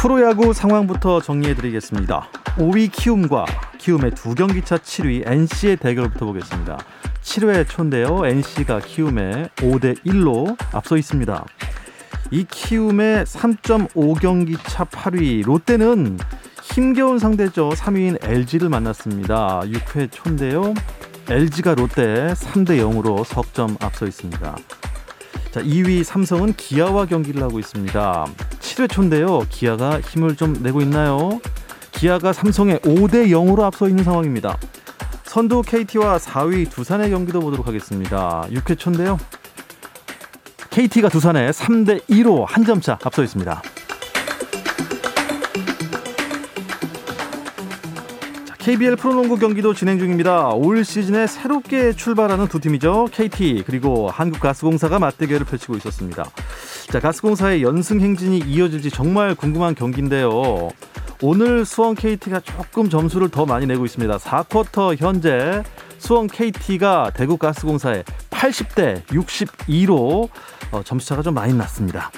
프로야구 상황부터 정리해드리겠습니다. 5위 키움과 키움의 두 경기차 7위 NC의 대결부터 보겠습니다. 7회 초인데요. NC가 키움에 5대 1로 앞서 있습니다. 이 키움의 3.5경기 차 8위 롯데는 힘겨운 상대죠. 3위인 LG를 만났습니다. 6회 초인데요. LG가 롯데 3대 0으로 석점 앞서 있습니다. 자, 2위 삼성은 기아와 경기를 하고 있습니다. 7회 초인데요. 기아가 힘을 좀 내고 있나요? 기아가 삼성에 5대 0으로 앞서 있는 상황입니다. 선두 KT와 4위 두산의 경기도 보도록 하겠습니다. 6회 초인데요. KT가 두산에 3대 2로 한 점 차 앞서 있습니다. KBL 프로농구 경기도 진행 중입니다. 올 시즌에 새롭게 출발하는 두 팀이죠. KT 그리고 한국가스공사가 맞대결을 펼치고 있었습니다. 자, 가스공사의 연승 행진이 이어질지 정말 궁금한 경기인데요. 오늘 수원 KT가 조금 점수를 더 많이 내고 있습니다. 4쿼터 현재 수원 KT가 대구 가스공사에 80대 62로 어, 점수차가 좀 많이 났습니다.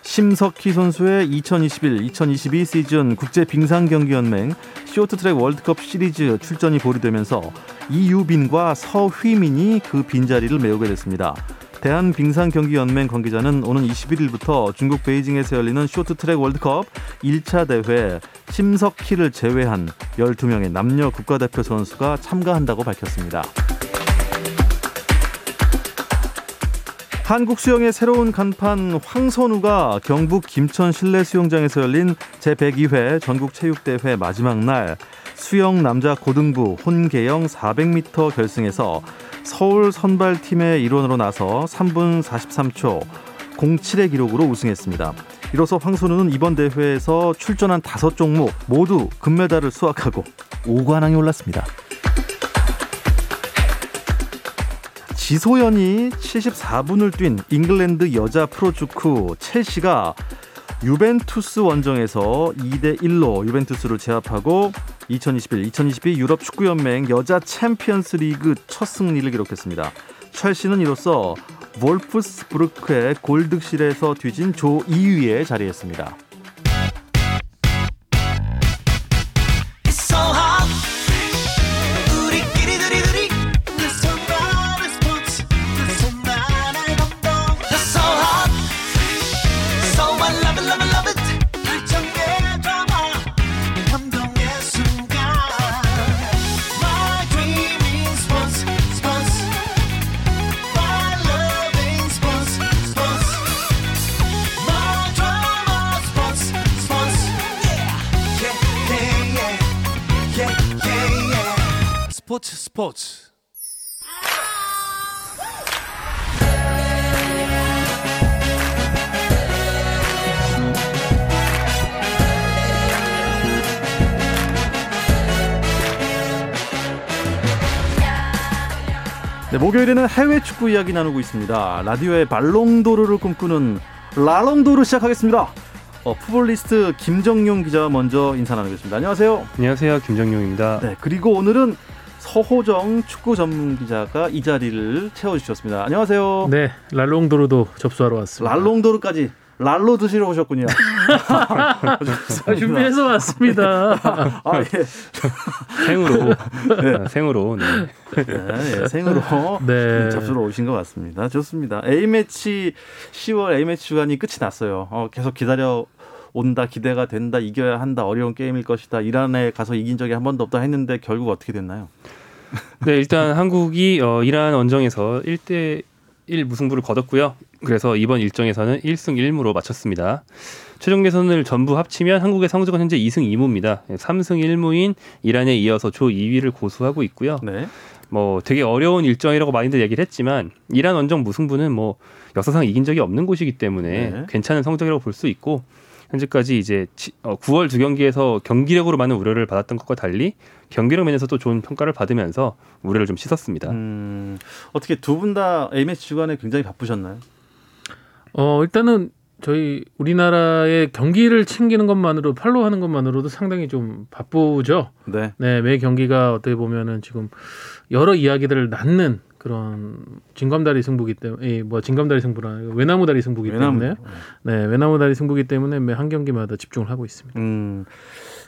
심석희 선수의 2021-2022 시즌 국제 빙상 경기 연맹 쇼트트랙 월드컵 시리즈 출전이 보류되면서 이유빈과 서휘민이 그 빈자리를 메우게 됐습니다. 대한빙상경기연맹 관계자는 오는 21일부터 중국 베이징에서 열리는 쇼트트랙 월드컵 1차 대회 심석희를 제외한 12명의 남녀 국가대표 선수가 참가한다고 밝혔습니다. 한국 수영의 새로운 간판 황선우가 경북 김천 실내 수영장에서 열린 제102회 전국 체육대회 마지막 날 수영 남자 고등부 혼계영 400m 결승에서 서울 선발팀의 일원으로 나서 3분 43초 07의 기록으로 우승했습니다. 이로써 황선우는 이번 대회에서 출전한 다섯 종목 모두 금메달을 수확하고 5관왕에 올랐습니다. 지소연이 74분을 뛴 잉글랜드 여자 프로축구 첼시가 유벤투스 원정에서 2대 1로 유벤투스를 제압하고 2021-2022 유럽 축구 연맹 여자 챔피언스 리그 첫 승리를 기록했습니다. 첼시는 이로써 볼프스부르크의 골득실에서 뒤진 조 2위에 자리했습니다. 스포츠 스포츠 네, 목요일에는 해외 축구 이야기 나누고 있습니다. 라디오의 발롱도르를 꿈꾸는 라롱도르 시작하겠습니다. 어, 풋볼리스트 김정용 기자 먼저 인사 나누겠습니다. 안녕하세요. 안녕하세요. 김정용입니다. 네, 그리고 오늘은 서호정 축구 전문 기자가 이 자리를 채워주셨습니다. 안녕하세요. 네, 랄롱도르도 접수하러 왔습니다. 랄롱도르까지 랄로 드시러 오셨군요. 아, 준비해서 왔습니다. 아, 예. 생으로. 네. 생으로. 네. 네, 예, 생으로 네. 접수로 오신 것 같습니다. 좋습니다. A매치 10월 A매치 주간이 끝이 났어요. 어, 계속 기다려 온다, 기대가 된다, 이겨야 한다, 어려운 게임일 것이다. 이란에 가서 이긴 적이 한 번도 없다 했는데 결국 어떻게 됐나요? 네, 일단 한국이 어, 이란 원정에서 1대 1 무승부를 거뒀고요. 그래서 이번 일정에서는 1승 1무로 마쳤습니다. 최종 예선을 전부 합치면 한국의 성적은 현재 2승 2무입니다. 3승 1무인 이란에 이어서 조 2위를 고수하고 있고요. 네. 뭐 되게 어려운 일정이라고 많이들 얘기를 했지만 이란 원정 무승부는 뭐 역사상 이긴 적이 없는 곳이기 때문에 네. 괜찮은 성적이라고 볼 수 있고 현재까지 이제 치- 어, 9월 두 경기에서 경기력으로 많은 우려를 받았던 것과 달리 경기력 면에서도 좋은 평가를 받으면서 우려를 좀 씻었습니다. 음, 어떻게 두 분 다 A매치 주간에 굉장히 바쁘셨나요? 어 일단은 저희 우리나라의 경기를 챙기는 것만으로 팔로우하는 것만으로도 상당히 좀 바쁘죠. 네. 네, 매 경기가 어떻게 보면은 지금 여러 이야기들을 낳는 그런 진검다리 승부기 때문에 뭐 진검다리 승부라 외나무다리 승부기 왜냐면 때문에 네 외나무다리 승부기 때문에 매 한 경기마다 집중을 하고 있습니다. 음,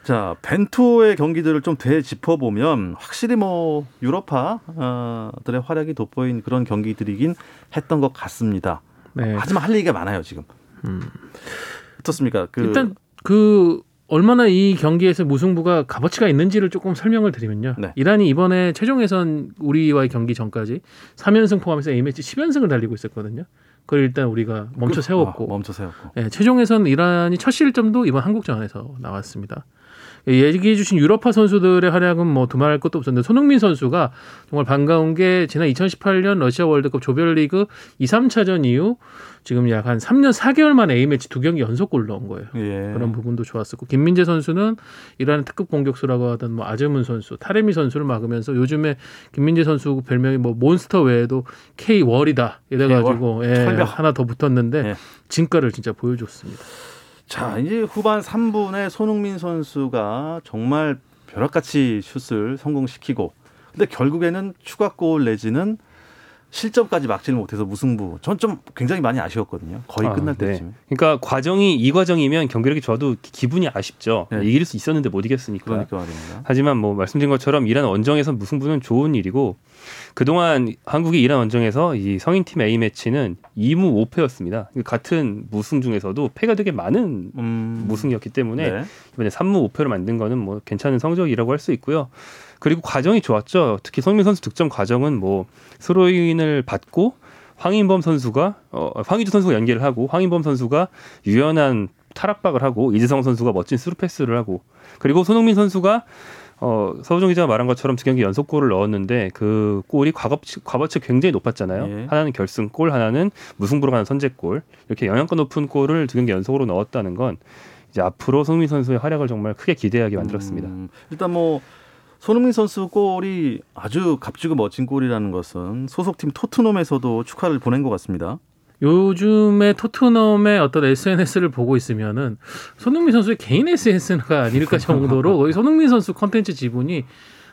자 벤투의 경기들을 좀 되짚어 보면 확실히 뭐 유럽파들의 활약이 돋보인 그런 경기들이긴 했던 것 같습니다. 네, 하지만 할 얘기가 많아요 지금. 음. 어떻습니까? 그 일단 그 얼마나 이 경기에서 무승부가 값어치가 있는지를 조금 설명을 드리면요. 네. 이란이 이번에 최종 예선 우리와의 경기 전까지 3연승 포함해서 A매치 10연승을 달리고 있었거든요. 그걸 일단 우리가 멈춰 세웠고 아, 멈춰 세웠고. 예, 최종에선 이란이 첫 실점도 이번 한국전에서 나왔습니다. 예, 얘기해 주신 유럽파 선수들의 활약은 뭐 두말할 것도 없었는데 손흥민 선수가 정말 반가운 게 지난 2018년 러시아 월드컵 조별리그 2, 3차전 이후 지금 약 한 3년 4개월 만에 A매치 두 경기 연속골 넣은 거예요. 예. 그런 부분도 좋았었고 김민재 선수는 이란의 특급 공격수라고 하던 뭐 아즈문 선수, 타레미 선수를 막으면서 요즘에 김민재 선수 별명이 뭐 몬스터 외에도 K 월이다 이래 가지고 예, 철벽. 하나 더 붙었는데 예. 진가를 진짜 보여줬습니다. 자 이제 후반 3분에 손흥민 선수가 정말 벼락같이 슛을 성공시키고 근데 결국에는 추가골 내지는 실점까지 막지를 못해서 무승부. 전 좀 굉장히 많이 아쉬웠거든요. 거의 아, 끝날 네. 때쯤. 그러니까 과정이 이 과정이면 경기력이 좋아도 기- 기분이 아쉽죠. 네. 이길 수 있었는데 못 이겼으니까. 그러니까 말입니다. 하지만 뭐 말씀드린 것처럼 이란 원정에서 무승부는 좋은 일이고 그동안 한국이 이란 원정에서 이 성인팀 A 매치는 2무 5패였습니다. 같은 무승 중에서도 패가 되게 많은 음, 무승이었기 때문에 네. 이번에 3무 5패로 만든 거는 뭐 괜찮은 성적이라고 할 수 있고요. 그리고 과정이 좋았죠. 특히 성민 선수 득점 과정은 뭐 스로인을 받고 황인범 선수가 어, 황의조 선수가 연계를 하고 황인범 선수가 유연한 탈압박을 하고 이재성 선수가 멋진 스루 패스를 하고 그리고 손흥민 선수가 어, 서우정 기자가 말한 것처럼 두 경기 연속골을 넣었는데 그 골이 가치, 가치 굉장히 높았잖아요. 예. 하나는 결승골, 하나는 무승부로 가는 선제골. 이렇게 영양가 높은 골을 두 경기 연속으로 넣었다는 건 이제 앞으로 손흥민 선수의 활약을 정말 크게 기대하게 만들었습니다. 음, 일단 뭐 손흥민 선수 골이 아주 값지고 멋진 골이라는 것은 소속팀 토트넘에서도 축하를 보낸 것 같습니다. 요즘에 토트넘의 어떤 SNS를 보고 있으면은 손흥민 선수의 개인 SNS가 아닐까 정도로 거의 손흥민 선수 컨텐츠 지분이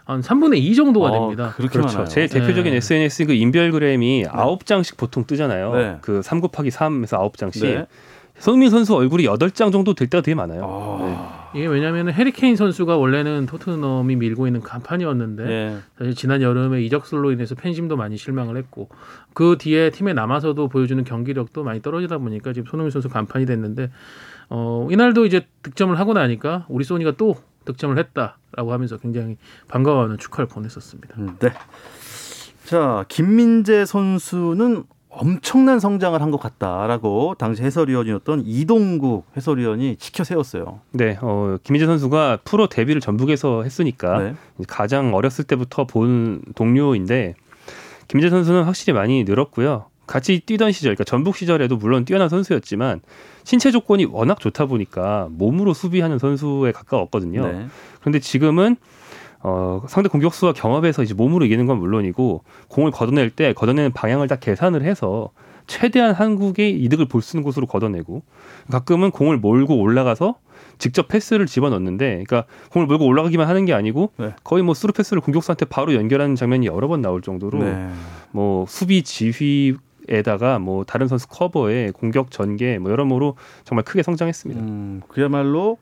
한 3분의 2 정도가 어, 됩니다. 그렇게 그렇죠. 많아요. 제일 대표적인 네. SNS 그 인별그램이 아홉 장씩 보통 뜨잖아요. 네. 그3 곱하기 3에서 아홉 장씩. 네. 손흥민 선수 얼굴이 여덟 장 정도 될 때가 되게 많아요. 아, 이게 왜냐하면 해리케인 선수가 원래는 토트넘이 밀고 있는 간판이었는데 예. 사실 지난 여름에 이적설로 인해서 팬심도 많이 실망을 했고 그 뒤에 팀에 남아서도 보여주는 경기력도 많이 떨어지다 보니까 지금 손흥민 선수 간판이 됐는데 어 이날도 이제 득점을 하고 나니까 우리 소니가 또 득점을 했다라고 하면서 굉장히 반가워하는 축하를 보냈었습니다. 음, 네. 자, 김민재 선수는 엄청난 성장을 한 것 같다라고 당시 해설위원이었던 이동국 해설위원이 지켜 세웠어요. 네, 어, 김민재 선수가 프로 데뷔를 전북에서 했으니까 네. 가장 어렸을 때부터 본 동료인데 김민재 선수는 확실히 많이 늘었고요. 같이 뛰던 시절, 그러니까 전북 시절에도 물론 뛰어난 선수였지만 신체 조건이 워낙 좋다 보니까 몸으로 수비하는 선수에 가까웠거든요. 네. 그런데 지금은 어, 상대 공격수와 경합에서 이제 몸으로 이기는 건 물론이고 공을 걷어낼 때 걷어내는 방향을 다 계산을 해서 최대한 한국의 이득을 볼 수 있는 곳으로 걷어내고 가끔은 공을 몰고 올라가서 직접 패스를 집어넣는데 그러니까 공을 몰고 올라가기만 하는 게 아니고 네. 거의 뭐 스루 패스를 공격수한테 바로 연결하는 장면이 여러 번 나올 정도로 네. 뭐 수비 지휘 에다가 뭐 다른 선수 커버에 공격 전개 뭐 여러모로 정말 크게 성장했습니다. 음, 그야말로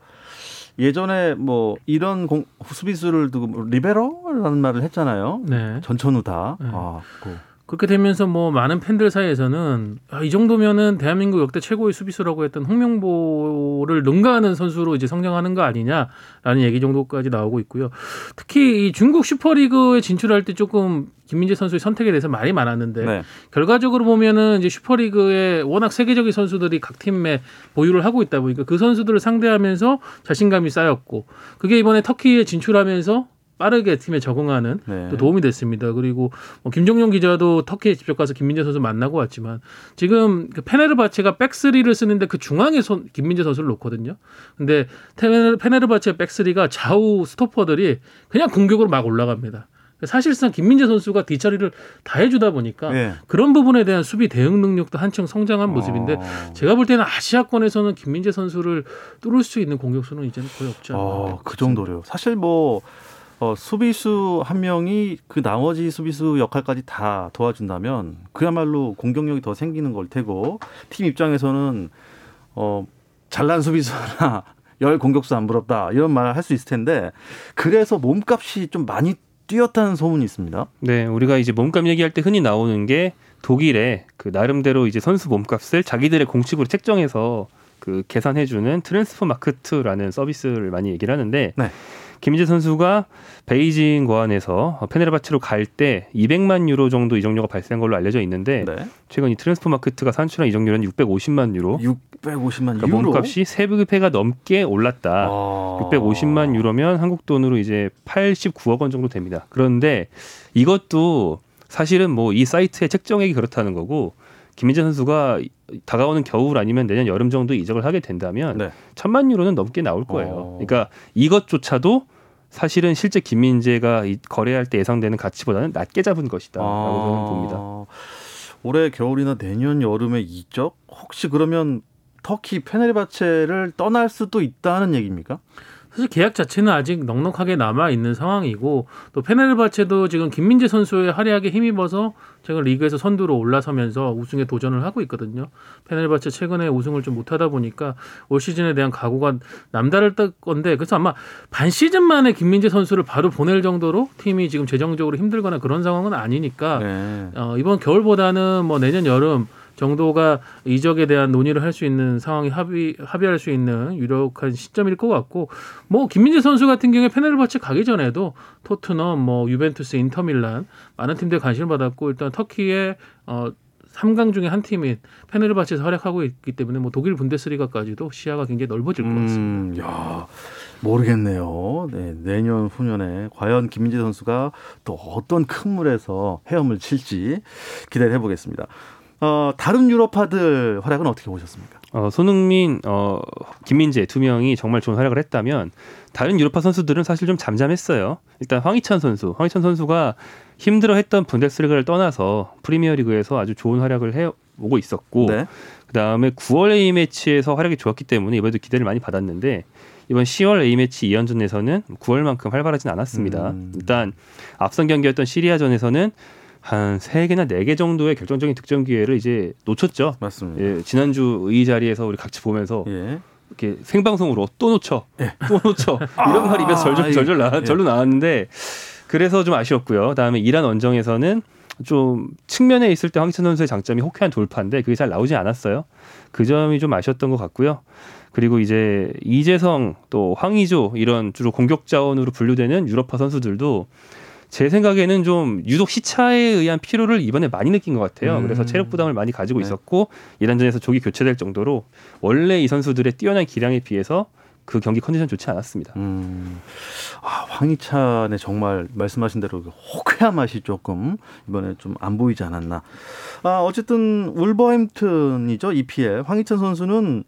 예전에 뭐 이런 공, 수비수를 두고 뭐 리베로라는 말을 했잖아요. 네. 전천후 다. 네. 아, 그, 그렇게 되면서 뭐 많은 팬들 사이에서는 아, 이 정도면은 대한민국 역대 최고의 수비수라고 했던 홍명보를 능가하는 선수로 이제 성장하는 거 아니냐라는 얘기 정도까지 나오고 있고요. 특히 이 중국 슈퍼리그에 진출할 때 조금 김민재 선수의 선택에 대해서 말이 많았는데 네. 결과적으로 보면은 이제 슈퍼리그에 워낙 세계적인 선수들이 각 팀에 보유를 하고 있다 보니까 그 선수들을 상대하면서 자신감이 쌓였고 그게 이번에 터키에 진출하면서 빠르게 팀에 적응하는 네. 또 도움이 됐습니다. 그리고 뭐 김종용 기자도 터키에 직접 가서 김민재 선수 만나고 왔지만 지금 그 페네르바체가 백스리를 쓰는데 그 중앙에 손, 김민재 선수를 놓거든요. 근데 페네르- 페네르바체 백스리가 좌우 스토퍼들이 그냥 공격으로 막 올라갑니다. 사실상 김민재 선수가 뒤처리를 다 해주다 보니까 예. 그런 부분에 대한 수비 대응 능력도 한층 성장한 모습인데 어. 제가 볼 때는 아시아권에서는 김민재 선수를 뚫을 수 있는 공격수는 이제는 거의 없지 않나. 어, 그 정도래요. 사실 뭐 어, 수비수 한 명이 그 나머지 수비수 역할까지 다 도와준다면 그야말로 공격력이 더 생기는 걸 테고 팀 입장에서는 어, 잘난 수비수 하나 열 공격수 안 부럽다 이런 말할수 있을 텐데 그래서 몸값이 좀 많이 뛰었다는 소문이 있습니다. 네, 우리가 이제 몸값 얘기할 때 흔히 나오는 게 독일의 그 나름대로 이제 선수 몸값을 자기들의 공식으로 책정해서 그 계산해주는 트랜스퍼 마크트라는 서비스를 많이 얘기를 하는데 네. 김민재 선수가 베이징 궈안에서 페네르바체로 갈 때 200만 유로 정도 이적료가 발생한 걸로 알려져 있는데 네. 최근 이 트랜스퍼 마크트가 산출한 이적료는 650만 유로. 650만 그러니까 유로. 몸값이 세 배가 넘게 올랐다. 아. 650만 유로면 한국 돈으로 이제 89억 원 정도 됩니다. 그런데 이것도 사실은 뭐 이 사이트의 책정액이 그렇다는 거고 김민재 선수가 다가오는 겨울 아니면 내년 여름 정도 이적을 하게 된다면 네. 천만 유로는 넘게 나올 거예요. 어. 그러니까 이것조차도 사실은 실제 김민재가 이 거래할 때 예상되는 가치보다는 낮게 잡은 것이다라고 저는 봅니다. 아, 올해 겨울이나 내년 여름에 이적 혹시 그러면 터키 페네르바체를 떠날 수도 있다는 얘기입니까? 사실 계약 자체는 아직 넉넉하게 남아 있는 상황이고 또 페네르바체도 지금 김민재 선수의 활약에 힘입어서 최근 리그에서 선두로 올라서면서 우승에 도전을 하고 있거든요. 페네르바체 최근에 우승을 좀 못하다 보니까 올 시즌에 대한 각오가 남다를 건데 그래서 아마 반 시즌 만에 김민재 선수를 바로 보낼 정도로 팀이 지금 재정적으로 힘들거나 그런 상황은 아니니까 네. 어, 이번 겨울보다는 뭐 내년 여름 정도가 이적에 대한 논의를 할 수 있는 상황이 합의 합의할 수 있는 유력한 시점일 것 같고 뭐 김민재 선수 같은 경우에 페네르바체 가기 전에도 토트넘 뭐 유벤투스 인터밀란 많은 팀들 관심을 받았고 일단 터키의 어 3강 중에 한 팀인 페네르바체에서 활약하고 있기 때문에 뭐 독일 분데스리가까지도 시야가 굉장히 넓어질 것 같습니다. 음, 야, 모르겠네요. 네, 내년 후년에 과연 김민재 선수가 또 어떤 큰 물에서 헤엄을 칠지 기대를 해보겠습니다. 어, 다른 유럽파들 활약은 어떻게 보셨습니까? 어, 손흥민, 어, 김민재 두 명이 정말 좋은 활약을 했다면 다른 유로파 선수들은 사실 좀 잠잠했어요. 일단 황희찬 선수, 황희찬 선수가 힘들어했던 분데스리가를 떠나서 프리미어리그에서 아주 좋은 활약을 해 오고 있었고 네. 그다음에 9월 A 매치에서 활약이 좋았기 때문에 이번에도 기대를 많이 받았는데 이번 10월 A 매치 2연전에서는 9월만큼 활발하진 않았습니다. 음. 일단 앞선 경기였던 시리아전에서는 한 3개나 4개 정도의 결정적인 득점 기회를 이제 놓쳤죠. 맞습니다. 예, 지난주 의 자리에서 우리 같이 보면서 예. 이렇게 생방송으로 또 놓쳐, 예. 또 놓쳐 이런 말이 입에서 아, 절절 절절 나 예. 절로 나왔는데 그래서 좀 아쉬웠고요. 그다음에 이란 원정에서는 좀 측면에 있을 때 황희찬 선수의 장점이 호쾌한 돌파인데 그게 잘 나오지 않았어요. 그 점이 좀 아쉬웠던 것 같고요. 그리고 이제 이재성 또 황의조 이런 주로 공격 자원으로 분류되는 유럽파 선수들도 제 생각에는 좀 유독 시차에 의한 피로를 이번에 많이 느낀 것 같아요. 음. 그래서 체력 부담을 많이 가지고 네. 있었고 이란전에서 조기 교체될 정도로 원래 이 선수들의 뛰어난 기량에 비해서 그 경기 컨디션 좋지 않았습니다. 음, 아, 황희찬의 정말 말씀하신 대로 그 호쾌한 맛이 조금 이번에 좀 안 보이지 않았나. 아, 어쨌든 울버햄튼이죠 EPL 황희찬 선수는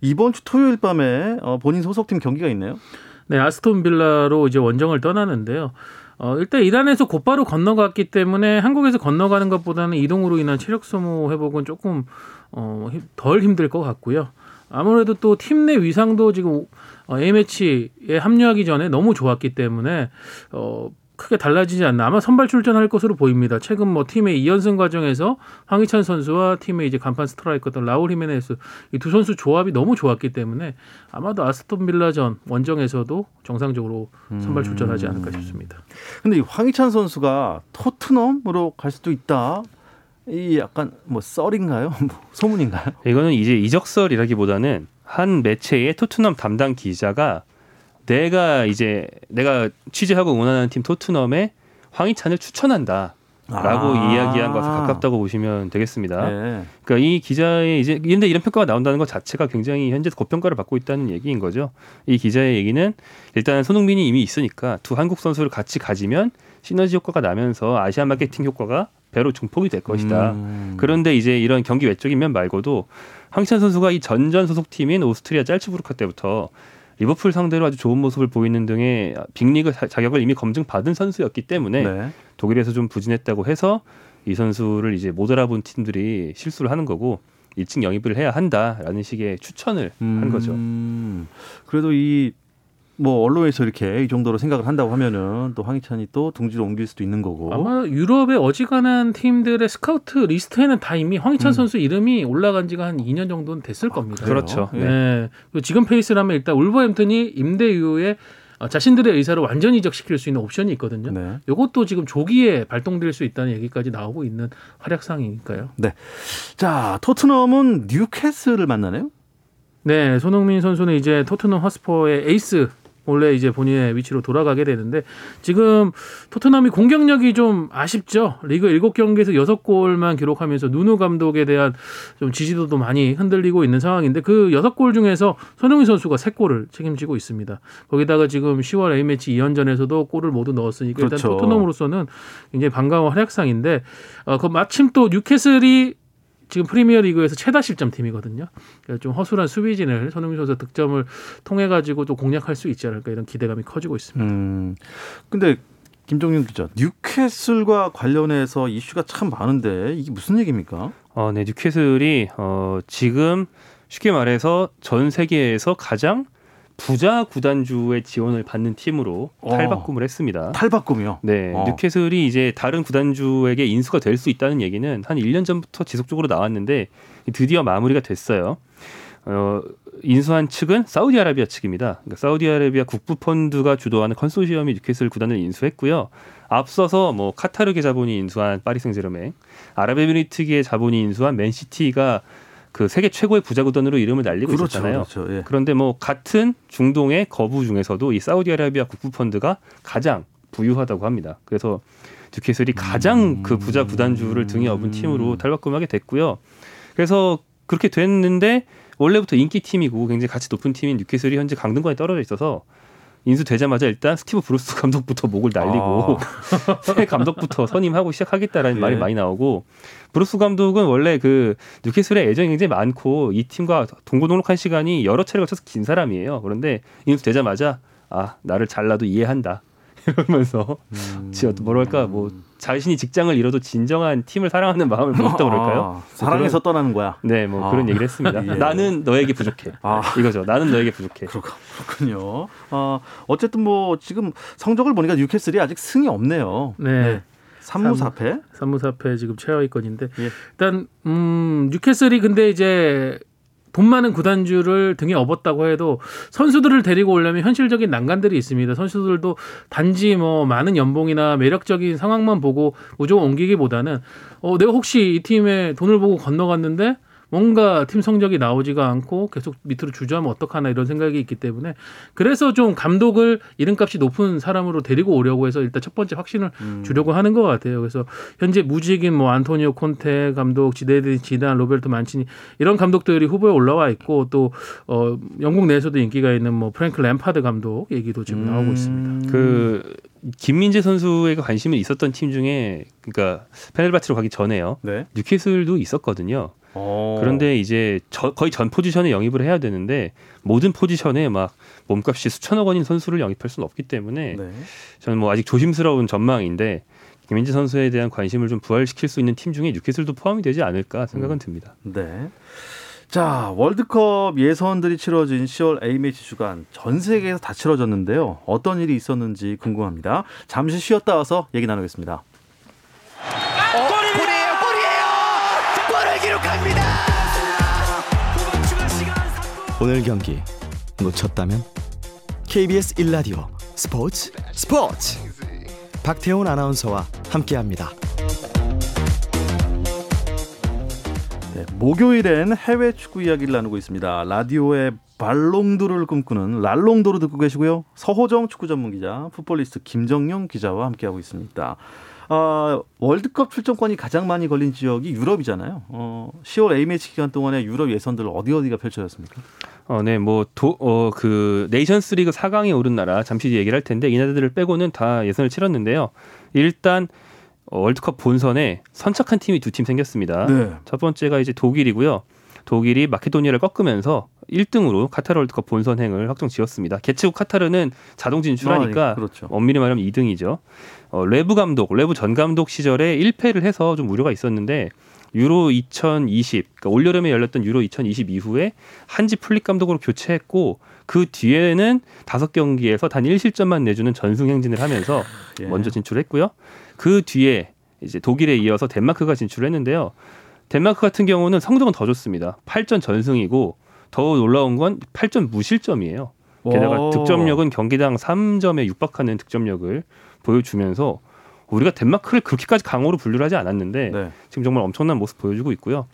이번 주 토요일 밤에 어, 본인 소속팀 경기가 있네요. 네, 아스톤 빌라로 이제 원정을 떠나는데요. 어, 일단 이란에서 곧바로 건너갔기 때문에 한국에서 건너가는 것보다는 이동으로 인한 체력 소모 회복은 조금 어, 힘- 덜 힘들 것 같고요. 아무래도 또 팀 내 위상도 지금 어, A매치에 합류하기 전에 너무 좋았기 때문에 어, 크게 달라지지 않나 아마 선발 출전할 것으로 보입니다. 최근 뭐 팀의 2연승 과정에서 황희찬 선수와 팀의 이제 간판 스트라이커던 라울 히메네스 이 두 선수 조합이 너무 좋았기 때문에 아마도 아스톤 빌라전 원정에서도 정상적으로 선발 출전하지 않을까 싶습니다. 근데 이 황희찬 선수가 토트넘으로 갈 수도 있다. 이 약간 뭐 썰인가요? 뭐 소문인가요? 이거는 이제 이적설이라기보다는 한 매체의 토트넘 담당 기자가 내가 이제 내가 취재하고 응원하는 팀 토트넘에 황희찬을 추천한다. 라고 아. 이야기한 것에 가깝다고 보시면 되겠습니다. 네. 그러니까 이 기자의 이제 근데 이런 평가가 나온다는 것 자체가 굉장히 현재 고평가를 받고 있다는 얘기인 거죠. 이 기자의 얘기는 일단 손흥민이 이미 있으니까 두 한국 선수를 같이 가지면 시너지 효과가 나면서 아시아 마케팅 효과가 배로 증폭이 될 것이다. 음. 그런데 이제 이런 경기 외적인 면 말고도 황희찬 선수가 이 전전 소속팀인 오스트리아 짤츠부르크 때부터 리버풀 상대로 아주 좋은 모습을 보이는 등의 빅리그 자- 자격을 이미 검증받은 선수였기 때문에 네. 독일에서 좀 부진했다고 해서 이 선수를 이제 못 알아본 팀들이 실수를 하는 거고 일찍 영입을 해야 한다라는 식의 추천을 한 거죠. 음, 그래도 이 뭐 언론에서 이렇게 이 정도로 생각을 한다고 하면은 또 황희찬이 또 둥지로 옮길 수도 있는 거고. 아마 유럽의 어지간한 팀들의 스카우트 리스트에는 다 이미 황희찬 음. 선수 이름이 올라간 지가 한 2년 정도는 됐을 겁니다. 그래요? 그렇죠. 예. 네. 그리고 지금 페이스라면 일단 울버햄튼이 임대 이후에 어, 자신들의 의사를 완전히 이적시킬 수 있는 옵션이 있거든요. 네. 이것도 지금 조기에 발동될 수 있다는 얘기까지 나오고 있는 활약상이니까요. 자, 토트넘은 뉴캐슬을 만나네요. 네, 손흥민 선수는 이제 토트넘 허스퍼의 에이스 원래 이제 본인의 위치로 돌아가게 되는데 지금 토트넘이 공격력이 좀 아쉽죠. 리그 7경기에서 6골만 기록하면서 누누 감독에 대한 좀 지지도도 많이 흔들리고 있는 상황인데 그 6골 중에서 손흥민 선수가 3골을 책임지고 있습니다. 거기다가 지금 10월 A매치 2연전에서도 골을 모두 넣었으니까 일단 그렇죠. 토트넘으로서는 굉장히 반가운 활약상인데 어, 그 마침 또 뉴캐슬이 지금 프리미어 리그에서 최다 실점 팀이거든요. 그러니까 좀 허술한 수비진을 손흥민 선수 득점을 통해 가지고 또 공략할 수 있지 않을까 이런 기대감이 커지고 있습니다. 음. 근데 김종윤 기자, 뉴캐슬과 관련해서 이슈가 참 많은데 이게 무슨 얘기입니까? 어, 네, 뉴캐슬이 어, 지금 쉽게 말해서 전 세계에서 가장 부자 구단주의 지원을 받는 팀으로 어. 탈바꿈을 했습니다. 탈바꿈이요. 네, 어. 뉴캐슬이 이제 다른 구단주에게 인수가 될 수 있다는 얘기는 한 1년 전부터 지속적으로 나왔는데 드디어 마무리가 됐어요. 어, 인수한 측은 사우디아라비아 측입니다. 그러니까 사우디아라비아 국부 펀드가 주도하는 컨소시엄이 뉴캐슬 구단을 인수했고요. 앞서서 뭐 카타르계 자본이 인수한 파리 생제르맹, 아랍에미리트계 자본이 인수한 맨시티가 그 세계 최고의 부자 구단으로 이름을 날리고 그렇죠. 있었잖아요. 그렇죠. 예. 그런데 뭐 같은 중동의 거부 중에서도 이 사우디아라비아 국부 펀드가 가장 부유하다고 합니다. 그래서 뉴캐슬이 가장 그 부자 구단주를 등에 업은 팀으로 탈바꿈하게 됐고요. 그래서 그렇게 됐는데 원래부터 인기 팀이고 굉장히 가치 높은 팀인 뉴캐슬이 현재 강등권에 떨어져 있어서 인수되자마자 일단 스티브 브루스 감독부터 목을 날리고 새 감독부터 선임하고 시작하겠다라는 예. 말이 많이 나오고 브루스 감독은 원래 그 뉴캐슬에 애정이 굉장히 많고 이 팀과 동고동락한 시간이 여러 차례 걸쳐서 긴 사람이에요. 그런데 인수되자마자 아 나를 잘라도 이해한다 이러면서 음. 지 뭐랄까 뭐 자신이 직장을 잃어도 진정한 팀을 사랑하는 마음을 보였다 그럴까요? 아, 사랑해서 떠나는 거야. 네, 뭐 아. 그런 얘기를 했습니다. 예. 나는 너에게 부족해. 아. 이거죠. 나는 너에게 부족해. 그렇- 그렇군요. 어, 어쨌든 뭐 지금 성적을 보니까 뉴캐슬이 아직 승이 없네요. 네. 3무 4패. 3무 4패 지금 최하위권인데 예. 일단 음 뉴캐슬이 근데 이제 돈 많은 구단주를 등에 업었다고 해도 선수들을 데리고 오려면 현실적인 난관들이 있습니다. 선수들도 단지 뭐 많은 연봉이나 매력적인 상황만 보고 무조건 옮기기보다는 어 내가 혹시 이 팀에 돈을 보고 건너갔는데 뭔가 팀 성적이 나오지가 않고 계속 밑으로 주저앉으면 어떡하나 이런 생각이 있기 때문에 그래서 좀 감독을 이름값이 높은 사람으로 데리고 오려고 해서 일단 첫 번째 확신을 음. 주려고 하는 것 같아요. 그래서 현재 무직인 뭐 안토니오 콘테 감독, 지네딘 지단, 로베르토 만치니 이런 감독들이 후보에 올라와 있고 또 어, 영국 내에서도 인기가 있는 뭐 프랭크 램파드 감독 얘기도 지금 나오고 있습니다. 그 김민재 선수에게 관심이 있었던 팀 중에 그러니까 페네르바체로 가기 전에요. 네. 뉴캐슬도 있었거든요. 어. 그런데 이제 저- 거의 전 포지션에 영입을 해야 되는데 모든 포지션에 막 몸값이 수천억 원인 선수를 영입할 수는 없기 때문에 네. 저는 뭐 아직 조심스러운 전망인데 김민재 선수에 대한 관심을 좀 부활시킬 수 있는 팀 중에 뉴캐슬도 포함이 되지 않을까 생각은 듭니다. 네. 자, 월드컵 예선들이 치러진 10월 A매치 주간 전 세계에서 다 치러졌는데요. 어떤 일이 있었는지 궁금합니다. 잠시 쉬었다 와서 얘기 나누겠습니다. 오늘 경기 놓쳤다면 KBS 1라디오 스포츠 스포츠 박태훈 아나운서와 함께합니다. 네, 목요일엔 해외 축구 이야기를 나누고 있습니다. 라디오의 발롱도르를 꿈꾸는 랄롱도르 듣고 계시고요. 서호정 축구 전문 기자, 풋볼리스트 김정용 기자와 함께하고 있습니다. 아, 월드컵 출전권이 가장 많이 걸린 지역이 유럽이잖아요. 어, 10월 A매치 기간 동안에 유럽 예선들 어디 어디가 펼쳐졌습니까? 어, 네, 뭐, 도, 어, 그, 네이션스 리그 4강에 오른 나라, 잠시 얘기를 할 텐데, 이 나라들을 빼고는 다 예선을 치렀는데요. 일단, 어, 월드컵 본선에 선착한 팀이 두 팀 생겼습니다. 네. 첫 번째가 이제 독일이고요. 독일이 마케도니아를 꺾으면서 1등으로 카타르 월드컵 본선행을 확정 지었습니다. 개최국 카타르는 자동 진출하니까 아, 그렇죠. 엄밀히 말하면 2등이죠. 어, 뢰브 감독, 뢰브 전 감독 시절에 1패를 해서 좀 우려가 있었는데 유로 2020, 그러니까 올여름에 열렸던 유로 2020 이후에 한지 플릭 감독으로 교체했고 그 뒤에는 다섯 경기에서 단 1실점만 내주는 전승 행진을 하면서 예. 먼저 진출했고요. 그 뒤에 이제 독일에 이어서 덴마크가 진출했는데요. 덴마크 같은 경우는 성적은 더 좋습니다. 8전 전승이고 더 놀라운 건 8전 무실점이에요. 게다가 오. 득점력은 경기당 3점에 육박하는 득점력을 보여주면서 우리가 덴마크를 그렇게까지 강호로 분류를 하지 않았는데 네. 지금 정말 엄청난 모습 보여주고 있고요.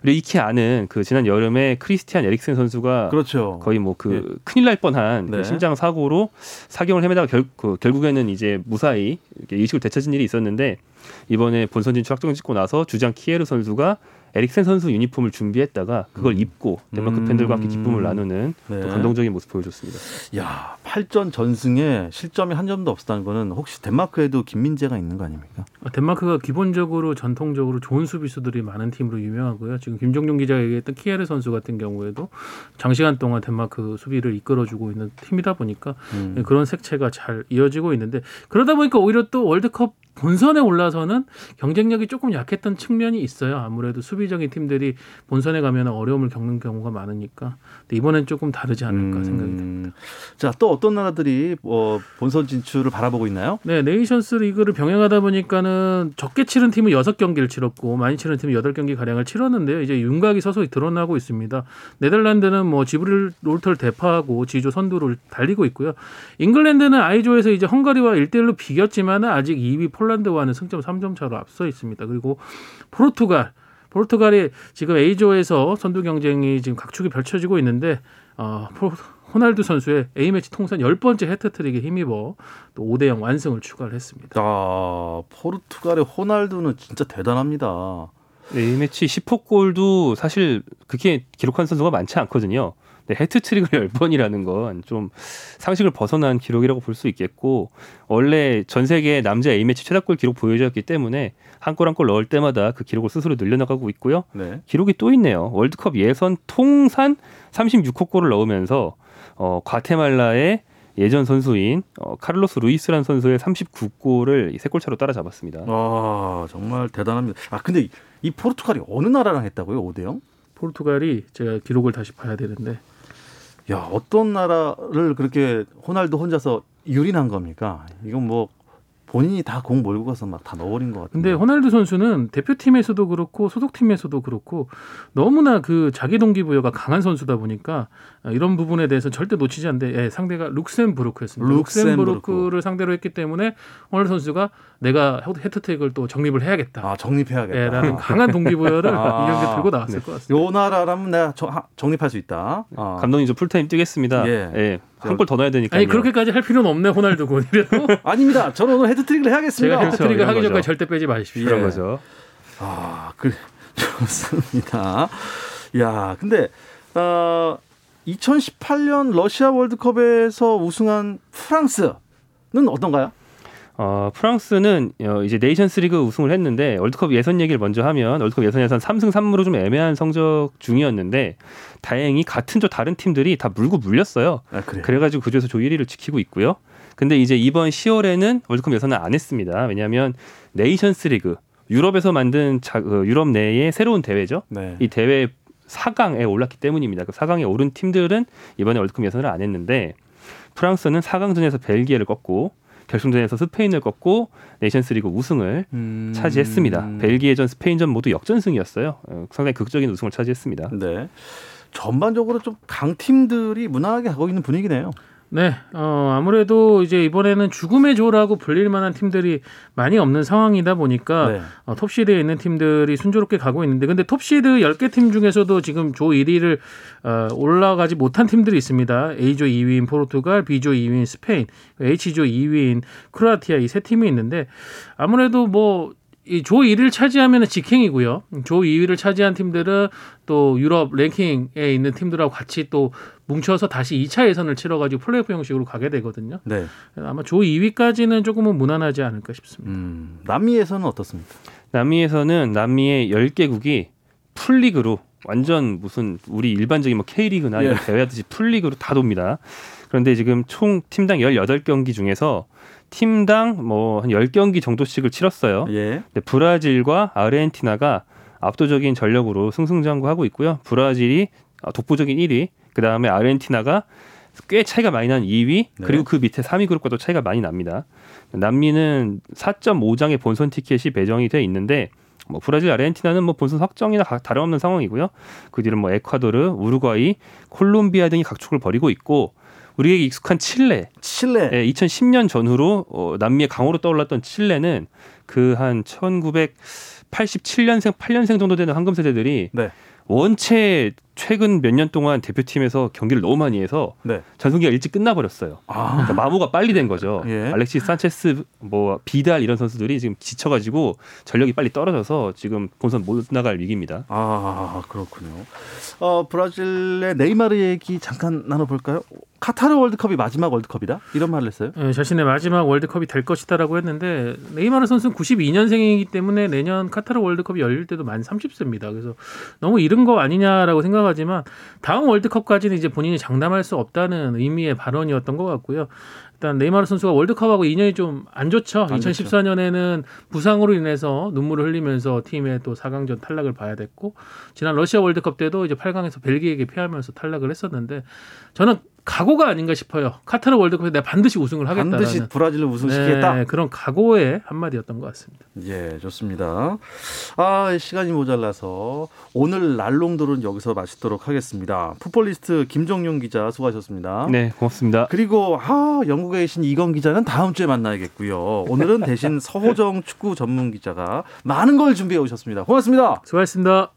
그리고 익히 아는 그 지난 여름에 크리스티안 에릭센 선수가 그렇죠. 거의 뭐그 큰일 날 뻔한 그 네. 심장 사고로 사경을 헤매다가 결, 그 결국에는 이제 무사히 이식을 되찾은 일이 있었는데 이번에 본선 진출 확정 짓고 나서 주장 키에르 선수가 에릭센 선수 유니폼을 준비했다가 그걸 입고 덴마크 음. 팬들과 함께 기쁨을 나누는 네. 또 감동적인 모습 보여줬습니다. 야, 8전 전승에 실점이 한 점도 없었다는 거는 혹시 덴마크에도 김민재가 있는 거 아닙니까? 어, 덴마크가 기본적으로 전통적으로 좋은 수비수들이 많은 팀으로 유명하고요. 지금 김종용 기자가 얘기했던 키에르 선수 같은 경우에도 장시간 동안 덴마크 수비를 이끌어주고 있는 팀이다 보니까 음. 그런 색채가 잘 이어지고 있는데 그러다 보니까 오히려 또 월드컵 본선에 올라서는 경쟁력이 조금 약했던 측면이 있어요. 아무래도 수비 적인 팀들이 본선에 가면 어려움을 겪는 경우가 많으니까 이번엔 조금 다르지 않을까 생각이 듭니다. 음. 자, 또 어떤 나라들이 어, 본선 진출을 바라보고 있나요? 네, 네이션스 리그를 병행하다 보니까는 적게 치른 팀은 여섯 경기를 치렀고 많이 치른 팀은 여덟 경기 가량을 치렀는데요. 이제 윤곽이 서서히 드러나고 있습니다. 네덜란드는 뭐 지브롤터를 대파하고 G조 선두를 달리고 있고요. 잉글랜드는 I조에서 이제 헝가리와 1대1로 비겼지만은 아직 2위 폴란드와는 승점 3점 차로 앞서 있습니다. 그리고 포르투갈 포르투갈이 지금 A조에서 선두 경쟁이 지금 각축이 펼쳐지고 있는데 어, 포- 호날두 선수의 A매치 통산 10번째 해트트릭에 힘입어 또 5대 0 완승을 추가를 했습니다. 아, 포르투갈의 호날두는 진짜 대단합니다. 네, 이 매치 10호 골도 사실 그렇게 기록한 선수가 많지 않거든요. 네, 해트트릭을 10번이라는 건 좀 상식을 벗어난 기록이라고 볼 수 있겠고 원래 전 세계 남자 A매치 최다골 기록 보여줬기 때문에 한골 한 골 넣을 때마다 그 기록을 스스로 늘려나가고 있고요. 네. 기록이 또 있네요. 월드컵 예선 통산 36호 골을 넣으면서 어, 과테말라의 예전 선수인 어, 카를로스 루이스란 선수의 39골을 세 골 차로 따라잡았습니다. 와, 정말 대단합니다. 아, 근데 이- 이 포르투갈이 어느 나라랑 했다고요? 5대 0? 포르투갈이 제가 기록을 다시 봐야 되는데 야, 어떤 나라를 그렇게 호날두 혼자서 유린한 겁니까? 이건 뭐 본인이 다 공 몰고 가서 막 다 넣어버린 것 같은데. 근데 호날두 선수는 대표팀에서도 그렇고 소속팀에서도 그렇고 너무나 그 자기 동기부여가 강한 선수다 보니까 이런 부분에 대해서 절대 놓치지 않는데 예, 상대가 룩셈부르크였습니다. 룩셈부르크. 룩셈부르크를 상대로 했기 때문에 호날두 선수가 내가 헤트트릭을 또 정립을 해야겠다. 아, 정립해야겠다. 예, 라는 강한 동기부여를 아. 이 경기에 들고 나왔을 네. 것 같습니다. 요 나라라면 내가 정, 하- 정립할 수 있다. 아. 감독님 저 풀타임 뛰겠습니다. 예. 예. 한골 더 넣어야 되니까. 아니 그렇게까지 할 필요는 없네 호날두 군이라도 아닙니다. 저는 오늘 해트트릭을 해야겠습니다. 제가 그렇죠. 해트트릭을 이런 하기. 전까지 절대 빼지 마십시오. 그런 예. 거죠. 아, 그 좋습니다. 야, 근데 어, 2018년 러시아 월드컵에서 우승한 프랑스는 어떤가요? 어, 프랑스는 어, 이제 네이션스 리그 우승을 했는데 월드컵 예선 얘기를 먼저 하면 월드컵 예선에선 3승 3무로 좀 애매한 성적 중이었는데 다행히 같은 조 다른 팀들이 다 물고 물렸어요. 아, 그래. 그래가지고 그중에서 조 1위를 지키고 있고요. 근데 이제 이번 10월에는 월드컵 예선을 안 했습니다. 왜냐하면 네이션스 리그 유럽에서 만든 자, 어, 유럽 내의 새로운 대회죠. 네. 이 대회 4강에 올랐기 때문입니다. 그 4강에 오른 팀들은 이번에 월드컵 예선을 안 했는데 프랑스는 4강전에서 벨기에를 꺾고 결승전에서 스페인을 꺾고 네이션스리그 우승을 음. 차지했습니다. 벨기에전, 스페인전 모두 역전승이었어요. 어, 상당히 극적인 우승을 차지했습니다. 네. 전반적으로 좀 강팀들이 무난하게 하고 있는 분위기네요. 네, 어, 아무래도 이제 이번에는 죽음의 조라고 불릴 만한 팀들이 많이 없는 상황이다 보니까 네. 어, 톱시드에 있는 팀들이 순조롭게 가고 있는데 근데 톱시드 10개 팀 중에서도 지금 조 1위를 어, 올라가지 못한 팀들이 있습니다. A조 2위인 포르투갈, B조 2위인 스페인, H조 2위인 크로아티아 이 세 팀이 있는데 아무래도 뭐 이조 1위를 차지하면 직행이고요. 조 2위를 차지한 팀들은 또 유럽 랭킹에 있는 팀들하고 같이 또 뭉쳐서 다시 2차 예선을 치러가지고 플레이오프 형식으로 가게 되거든요. 네. 아마 조 2위까지는 조금은 무난하지 않을까 싶습니다. 음, 남미에서는 어떻습니까? 남미에서는 남미의 10개국이 풀리그로 완전 무슨 우리 일반적인 뭐 K리그나 이런 예. 대회 하듯이 풀리그로 다 돕니다. 그런데 지금 총 팀당 18경기 중에서 팀당 뭐한 10경기 정도씩을 치렀어요. 예. 근데 브라질과 아르헨티나가 압도적인 전력으로 승승장구하고 있고요. 브라질이 어, 독보적인 1위, 그 다음에 아르헨티나가 꽤 차이가 많이 난 2위, 네. 그리고 그 밑에 3위 그룹과도 차이가 많이 납니다. 남미는 4.5장의 본선 티켓이 배정이 돼 있는데 뭐 브라질, 아르헨티나는 뭐 본선 확정이나 가- 다름없는 상황이고요. 그 뒤로 뭐 에콰도르, 우루과이, 콜롬비아 등이 각축을 벌이고 있고 우리에게 익숙한 칠레, 칠레. 예, 2010년 전후로 어, 남미의 강호로 떠올랐던 칠레는 그 한 1987년생, 8년생 정도 되는 황금 세대들이 네. 원체 최근 몇 년 동안 대표팀에서 경기를 너무 많이 해서 네. 전성기가 일찍 끝나버렸어요. 아. 그러니까 마모가 빨리 된 거죠. 예. 알렉시스 산체스, 뭐 비달 이런 선수들이 지금 지쳐가지고 전력이 빨리 떨어져서 지금 본선 못 나갈 위기입니다. 아 그렇군요. 어 브라질의 네이마르 얘기 잠깐 나눠볼까요? 카타르 월드컵이 마지막 월드컵이다 이런 말을 했어요. 예, 자신의 마지막 월드컵이 될 것이다라고 했는데 네이마르 선수는 92년생이기 때문에 내년 카타르 월드컵이 열릴 때도 만 30세입니다. 그래서 너무 이른 거 아니냐라고 생각 하지만 다음 월드컵까지는 이제 본인이 장담할 수 없다는 의미의 발언이었던 것 같고요. 일단 네이마르 선수가 월드컵하고 인연이 좀 안 좋죠. 안 좋죠. 2014년에는 부상으로 인해서 눈물을 흘리면서 팀의 또 4강전 탈락을 봐야 됐고 지난 러시아 월드컵 때도 이제 8강에서 벨기에에게 패하면서 탈락을 했었는데 저는 각오가 아닌가 싶어요. 카타르 월드컵에 내가 반드시 우승을 하겠다라는 반드시 브라질을 우승시키겠다. 네, 그런 각오의 한마디였던 것 같습니다. 예, 좋습니다. 아, 시간이 모자라서 오늘 날롱도는 여기서 마치도록 하겠습니다. 풋볼리스트 김정용 기자 수고하셨습니다. 네, 고맙습니다. 그리고 아, 영국에 계신 이건 기자는 다음 주에 만나야겠고요. 오늘은 대신 서호정 축구 전문 기자가 많은 걸 준비해 오셨습니다. 고맙습니다. 수고하셨습니다.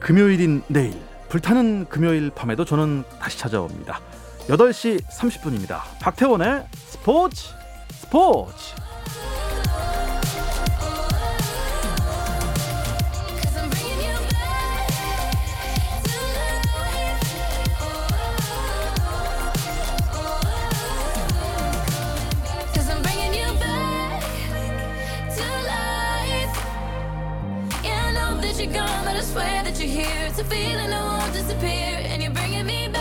금요일인 내일 불타는 금요일 밤에도 저는 다시 찾아옵니다. 8시 30분입니다. 박태원의 스포츠 스포츠 you gone, swear that you're here. It's a feeling that won't disappear, and you're bringing me back.